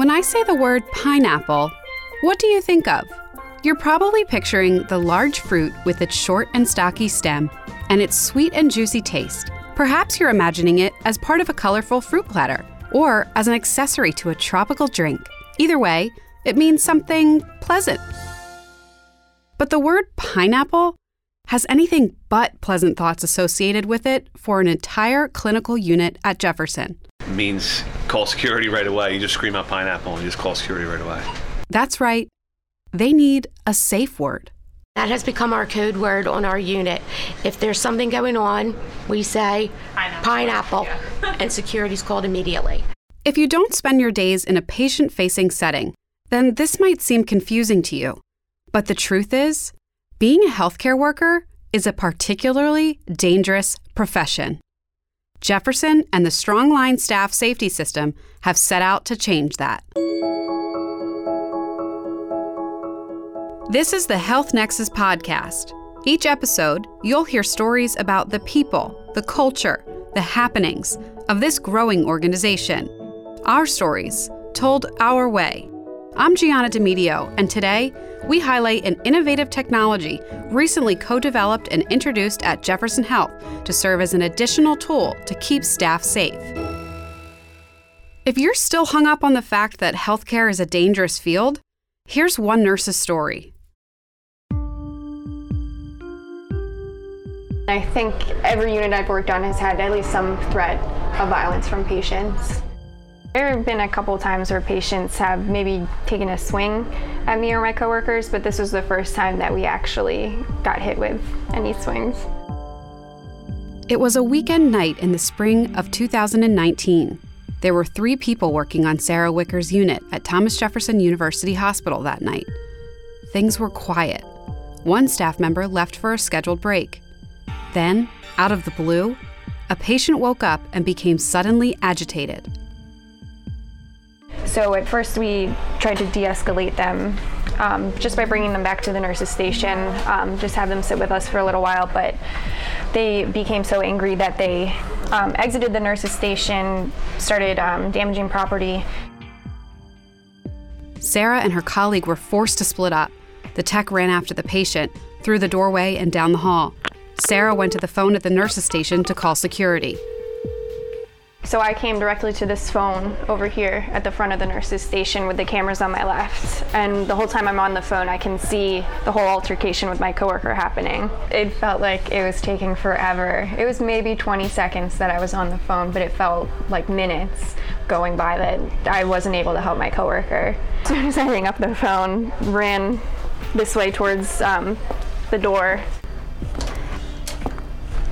When I say the word pineapple, what do you think of? You're probably picturing the large fruit with its short and stocky stem and its sweet and juicy taste. Perhaps you're imagining it as part of a colorful fruit platter or as an accessory to a tropical drink. Either way, it means something pleasant. But the word pineapple has anything but pleasant thoughts associated with it for an entire clinical unit at Jefferson. Means call security right away. You just scream out pineapple and you just call security right away. That's right, they need a safe word. That has become our code word on our unit. If there's something going on, we say pineapple, and security's called immediately. If you don't spend your days in a patient facing setting, then this might seem confusing to you. But the truth is, being a healthcare worker is a particularly dangerous profession. Jefferson and the Strongline staff safety system have set out to change that. This is the Health Nexus podcast. Each episode, you'll hear stories about the people, the culture, the happenings of this growing organization. Our stories, told our way. I'm Gianna Demedio, and today we highlight an innovative technology recently co developed and introduced at Jefferson Health to serve as an additional tool to keep staff safe. If you're still hung up on the fact that healthcare is a dangerous field, here's one nurse's story. I think every unit I've worked on has had at least some threat of violence from patients. There have been a couple times where patients have maybe taken a swing at me or my coworkers, but this was the first time that we actually got hit with any swings. It was a weekend night in the spring of 2019. There were three people working on Sarah Wicker's unit at Thomas Jefferson University Hospital that night. Things were quiet. One staff member left for a scheduled break. Then, out of the blue, a patient woke up and became suddenly agitated. So at first we tried to de-escalate them um, just by bringing them back to the nurses station, um, just have them sit with us for a little while. But they became so angry that they um, exited the nurses station, started um, damaging property. Sarah and her colleague were forced to split up. The tech ran after the patient, through the doorway and down the hall. Sarah went to the phone at the nurses station to call security. So I came directly to this phone over here at the front of the nurses station with the cameras on my left. And the whole time I'm on the phone, I can see the whole altercation with my coworker happening. It felt like it was taking forever. It was maybe 20 seconds that I was on the phone, but it felt like minutes going by that I wasn't able to help my coworker. As soon as I hang up the phone, ran this way towards um, the door.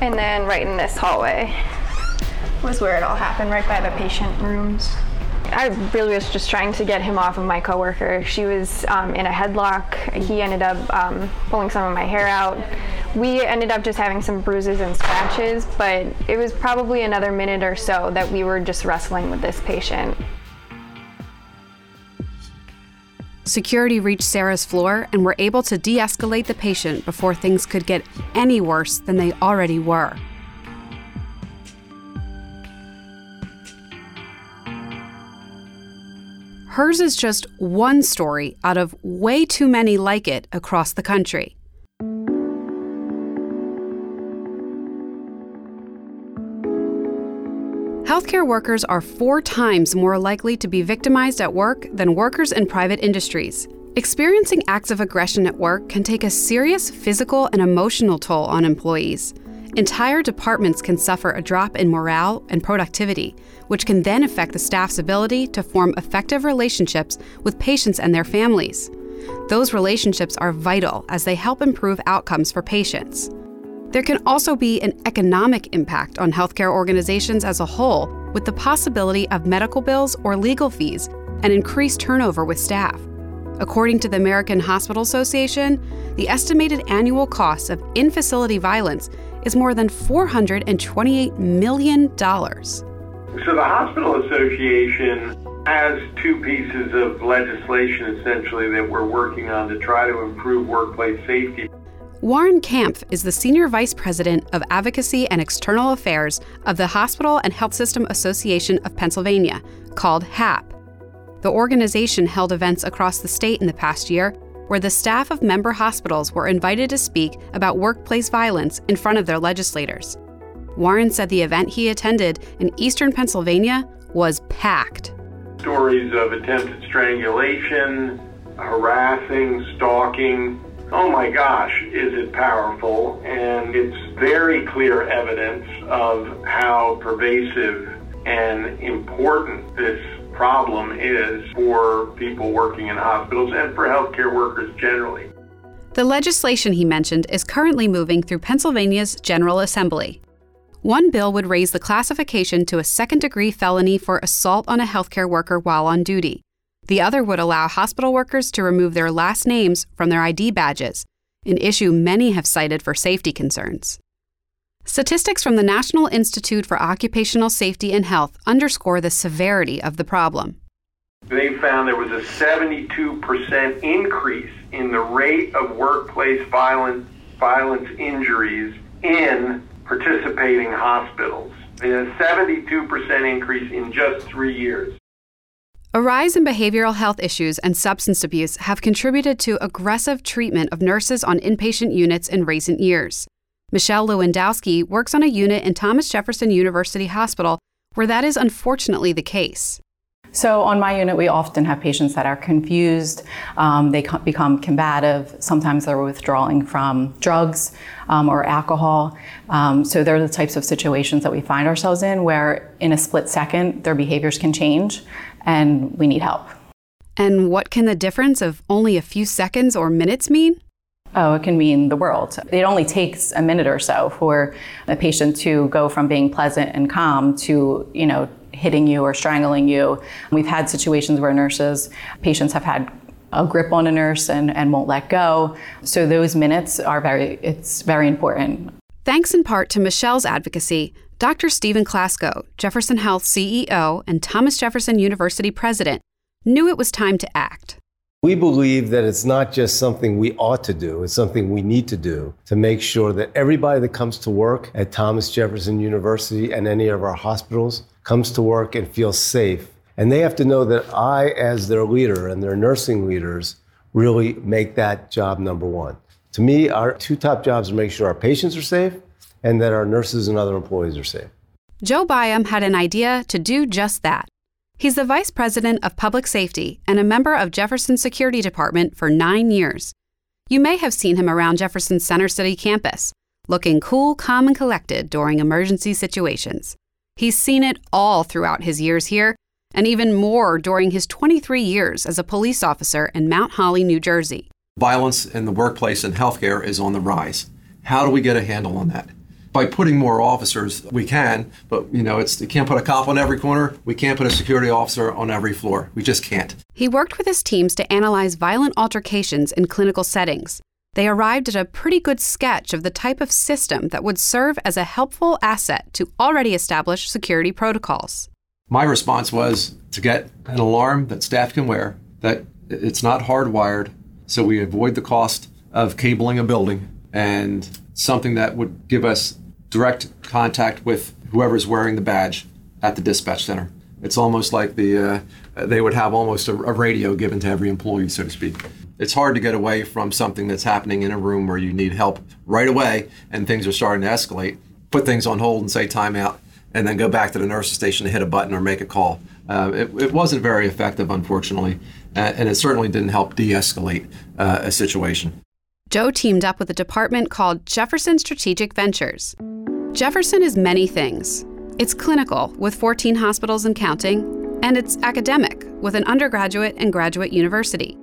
And then right in this hallway was where it all happened, right by the patient rooms. I really was just trying to get him off of my coworker. She was um, in a headlock. He ended up um, pulling some of my hair out. We ended up just having some bruises and scratches, but it was probably another minute or so that we were just wrestling with this patient. Security reached Sarah's floor and were able to de escalate the patient before things could get any worse than they already were. Hers is just one story out of way too many like it across the country. Healthcare workers are four times more likely to be victimized at work than workers in private industries. Experiencing acts of aggression at work can take a serious physical and emotional toll on employees. Entire departments can suffer a drop in morale and productivity, which can then affect the staff's ability to form effective relationships with patients and their families. Those relationships are vital as they help improve outcomes for patients. There can also be an economic impact on healthcare organizations as a whole, with the possibility of medical bills or legal fees and increased turnover with staff. According to the American Hospital Association, the estimated annual costs of in facility violence is more than $428 million. So the Hospital Association has two pieces of legislation essentially that we're working on to try to improve workplace safety. Warren Kampf is the Senior Vice President of Advocacy and External Affairs of the Hospital and Health System Association of Pennsylvania, called HAP. The organization held events across the state in the past year where the staff of member hospitals were invited to speak about workplace violence in front of their legislators. Warren said the event he attended in eastern Pennsylvania was packed. Stories of attempted strangulation, harassing, stalking. Oh my gosh, is it powerful? And it's very clear evidence of how pervasive and important this problem is for people working in hospitals and for healthcare workers generally. The legislation he mentioned is currently moving through Pennsylvania's General Assembly. One bill would raise the classification to a second degree felony for assault on a healthcare worker while on duty. The other would allow hospital workers to remove their last names from their ID badges, an issue many have cited for safety concerns. Statistics from the National Institute for Occupational Safety and Health underscore the severity of the problem. They found there was a 72% increase in the rate of workplace violence, violence injuries in participating hospitals. A 72% increase in just three years. A rise in behavioral health issues and substance abuse have contributed to aggressive treatment of nurses on inpatient units in recent years. Michelle Lewandowski works on a unit in Thomas Jefferson University Hospital where that is unfortunately the case. So, on my unit, we often have patients that are confused, um, they become combative, sometimes they're withdrawing from drugs um, or alcohol. Um, so, they're the types of situations that we find ourselves in where, in a split second, their behaviors can change and we need help. And what can the difference of only a few seconds or minutes mean? Oh, it can mean the world. It only takes a minute or so for a patient to go from being pleasant and calm to, you know, hitting you or strangling you. We've had situations where nurses, patients have had a grip on a nurse and, and won't let go. So those minutes are very, it's very important. Thanks in part to Michelle's advocacy, Dr. Stephen Klasko, Jefferson Health CEO and Thomas Jefferson University president, knew it was time to act. We believe that it's not just something we ought to do, it's something we need to do to make sure that everybody that comes to work at Thomas Jefferson University and any of our hospitals comes to work and feels safe. And they have to know that I, as their leader and their nursing leaders, really make that job number one. To me, our two top jobs are make sure our patients are safe and that our nurses and other employees are safe. Joe Byam had an idea to do just that. He's the Vice President of Public Safety and a member of Jefferson's Security Department for nine years. You may have seen him around Jefferson's Center City campus, looking cool, calm, and collected during emergency situations. He's seen it all throughout his years here, and even more during his 23 years as a police officer in Mount Holly, New Jersey. Violence in the workplace and healthcare is on the rise. How do we get a handle on that? By putting more officers, we can, but you know, it's you can't put a cop on every corner. We can't put a security officer on every floor. We just can't. He worked with his teams to analyze violent altercations in clinical settings they arrived at a pretty good sketch of the type of system that would serve as a helpful asset to already established security protocols. My response was to get an alarm that staff can wear, that it's not hardwired, so we avoid the cost of cabling a building, and something that would give us direct contact with whoever's wearing the badge at the dispatch center. It's almost like the uh, they would have almost a, a radio given to every employee, so to speak it's hard to get away from something that's happening in a room where you need help right away and things are starting to escalate. Put things on hold and say timeout, and then go back to the nurse's station to hit a button or make a call. Uh, it, it, wasn't very effective, unfortunately, and it certainly didn't help de escalate uh, a situation. Joe teamed up with a department called Jefferson Strategic Ventures. Jefferson is many things. It's clinical, with 14 hospitals and counting, and it's academic, with an undergraduate and graduate university.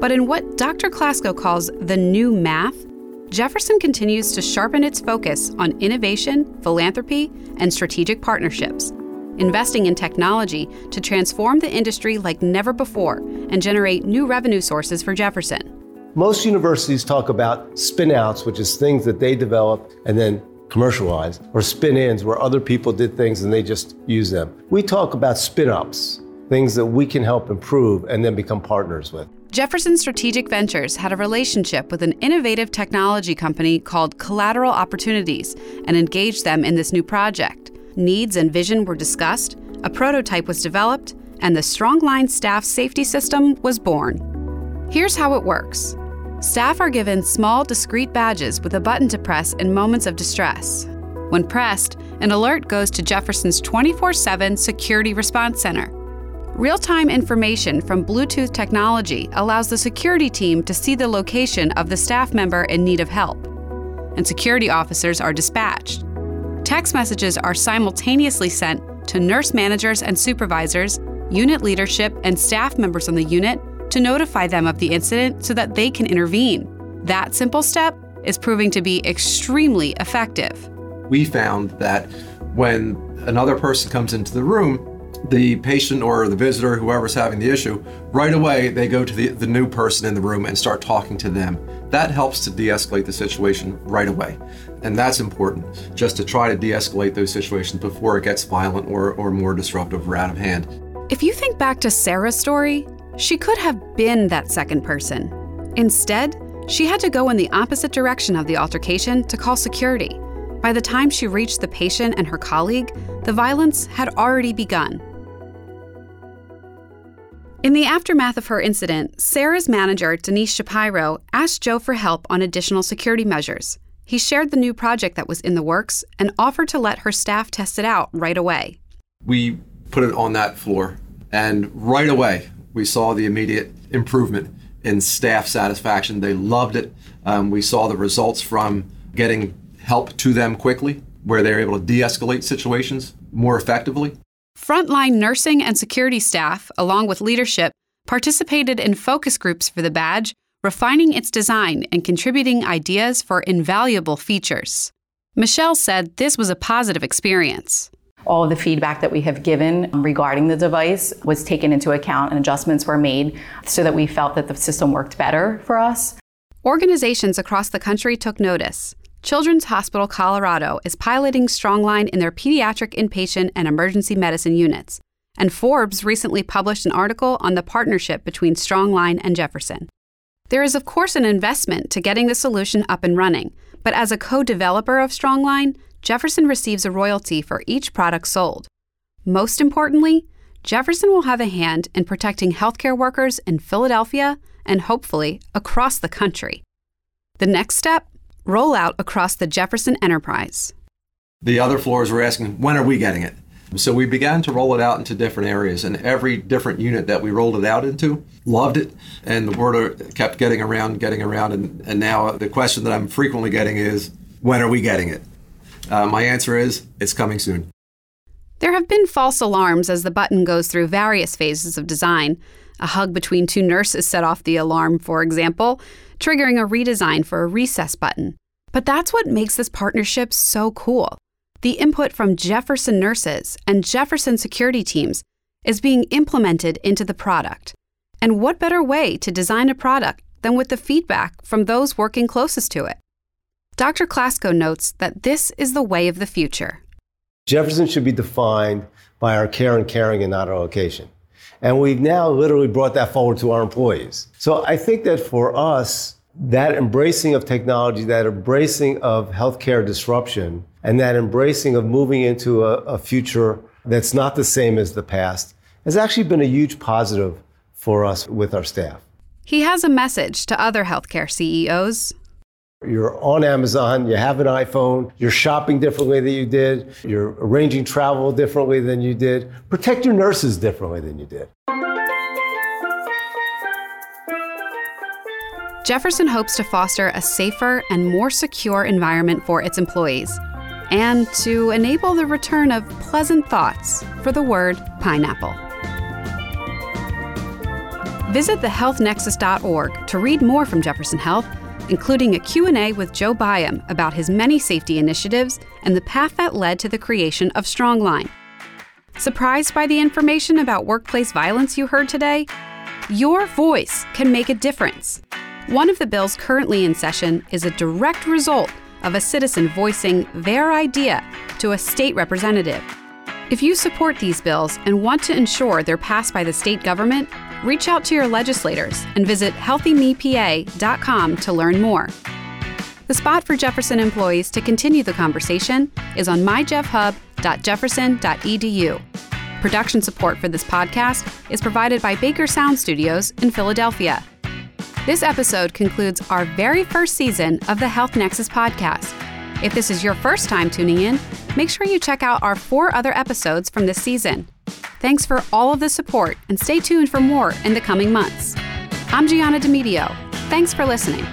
But in what Dr. Klasko calls the new math, Jefferson continues to sharpen its focus on innovation, philanthropy, and strategic partnerships, investing in technology to transform the industry like never before and generate new revenue sources for Jefferson. Most universities talk about spinouts, which is things that they develop and then commercialize, or spin ins, where other people did things and they just use them. We talk about spin ups, things that we can help improve and then become partners with. Jefferson Strategic Ventures had a relationship with an innovative technology company called Collateral Opportunities and engaged them in this new project. Needs and vision were discussed, a prototype was developed, and the Strongline Staff Safety System was born. Here's how it works Staff are given small, discreet badges with a button to press in moments of distress. When pressed, an alert goes to Jefferson's 24 7 Security Response Center. Real time information from Bluetooth technology allows the security team to see the location of the staff member in need of help, and security officers are dispatched. Text messages are simultaneously sent to nurse managers and supervisors, unit leadership, and staff members on the unit to notify them of the incident so that they can intervene. That simple step is proving to be extremely effective. We found that when another person comes into the room, the patient or the visitor, whoever's having the issue, right away they go to the, the new person in the room and start talking to them. That helps to de escalate the situation right away. And that's important, just to try to de escalate those situations before it gets violent or, or more disruptive or out of hand. If you think back to Sarah's story, she could have been that second person. Instead, she had to go in the opposite direction of the altercation to call security. By the time she reached the patient and her colleague, the violence had already begun. In the aftermath of her incident, Sarah's manager, Denise Shapiro, asked Joe for help on additional security measures. He shared the new project that was in the works and offered to let her staff test it out right away. We put it on that floor, and right away, we saw the immediate improvement in staff satisfaction. They loved it. Um, we saw the results from getting help to them quickly, where they're able to de escalate situations more effectively. Frontline nursing and security staff, along with leadership, participated in focus groups for the badge, refining its design and contributing ideas for invaluable features. Michelle said this was a positive experience. All of the feedback that we have given regarding the device was taken into account and adjustments were made so that we felt that the system worked better for us. Organizations across the country took notice. Children's Hospital Colorado is piloting Strongline in their pediatric inpatient and emergency medicine units, and Forbes recently published an article on the partnership between Strongline and Jefferson. There is, of course, an investment to getting the solution up and running, but as a co developer of Strongline, Jefferson receives a royalty for each product sold. Most importantly, Jefferson will have a hand in protecting healthcare workers in Philadelphia and hopefully across the country. The next step roll out across the Jefferson enterprise. The other floors were asking, when are we getting it? So we began to roll it out into different areas, and every different unit that we rolled it out into loved it, and the word kept getting around, getting around, and, and now the question that I'm frequently getting is, when are we getting it? Uh, my answer is, it's coming soon. There have been false alarms as the button goes through various phases of design. A hug between two nurses set off the alarm, for example triggering a redesign for a recess button. But that's what makes this partnership so cool. The input from Jefferson nurses and Jefferson security teams is being implemented into the product. And what better way to design a product than with the feedback from those working closest to it? Dr. Klasko notes that this is the way of the future. Jefferson should be defined by our care and caring and not our location. And we've now literally brought that forward to our employees. So I think that for us, that embracing of technology, that embracing of healthcare disruption, and that embracing of moving into a, a future that's not the same as the past has actually been a huge positive for us with our staff. He has a message to other healthcare CEOs. You're on Amazon, you have an iPhone, you're shopping differently than you did, you're arranging travel differently than you did. Protect your nurses differently than you did. Jefferson hopes to foster a safer and more secure environment for its employees and to enable the return of pleasant thoughts for the word pineapple. Visit thehealthnexus.org to read more from Jefferson Health including a Q&A with Joe Byam about his many safety initiatives and the path that led to the creation of Strongline. Surprised by the information about workplace violence you heard today? Your voice can make a difference. One of the bills currently in session is a direct result of a citizen voicing their idea to a state representative. If you support these bills and want to ensure they're passed by the state government, reach out to your legislators and visit healthymepa.com to learn more. The spot for Jefferson employees to continue the conversation is on myjeffhub.jefferson.edu. Production support for this podcast is provided by Baker Sound Studios in Philadelphia. This episode concludes our very first season of the Health Nexus podcast. If this is your first time tuning in, make sure you check out our four other episodes from this season. Thanks for all of the support and stay tuned for more in the coming months. I'm Gianna Demedio. Thanks for listening.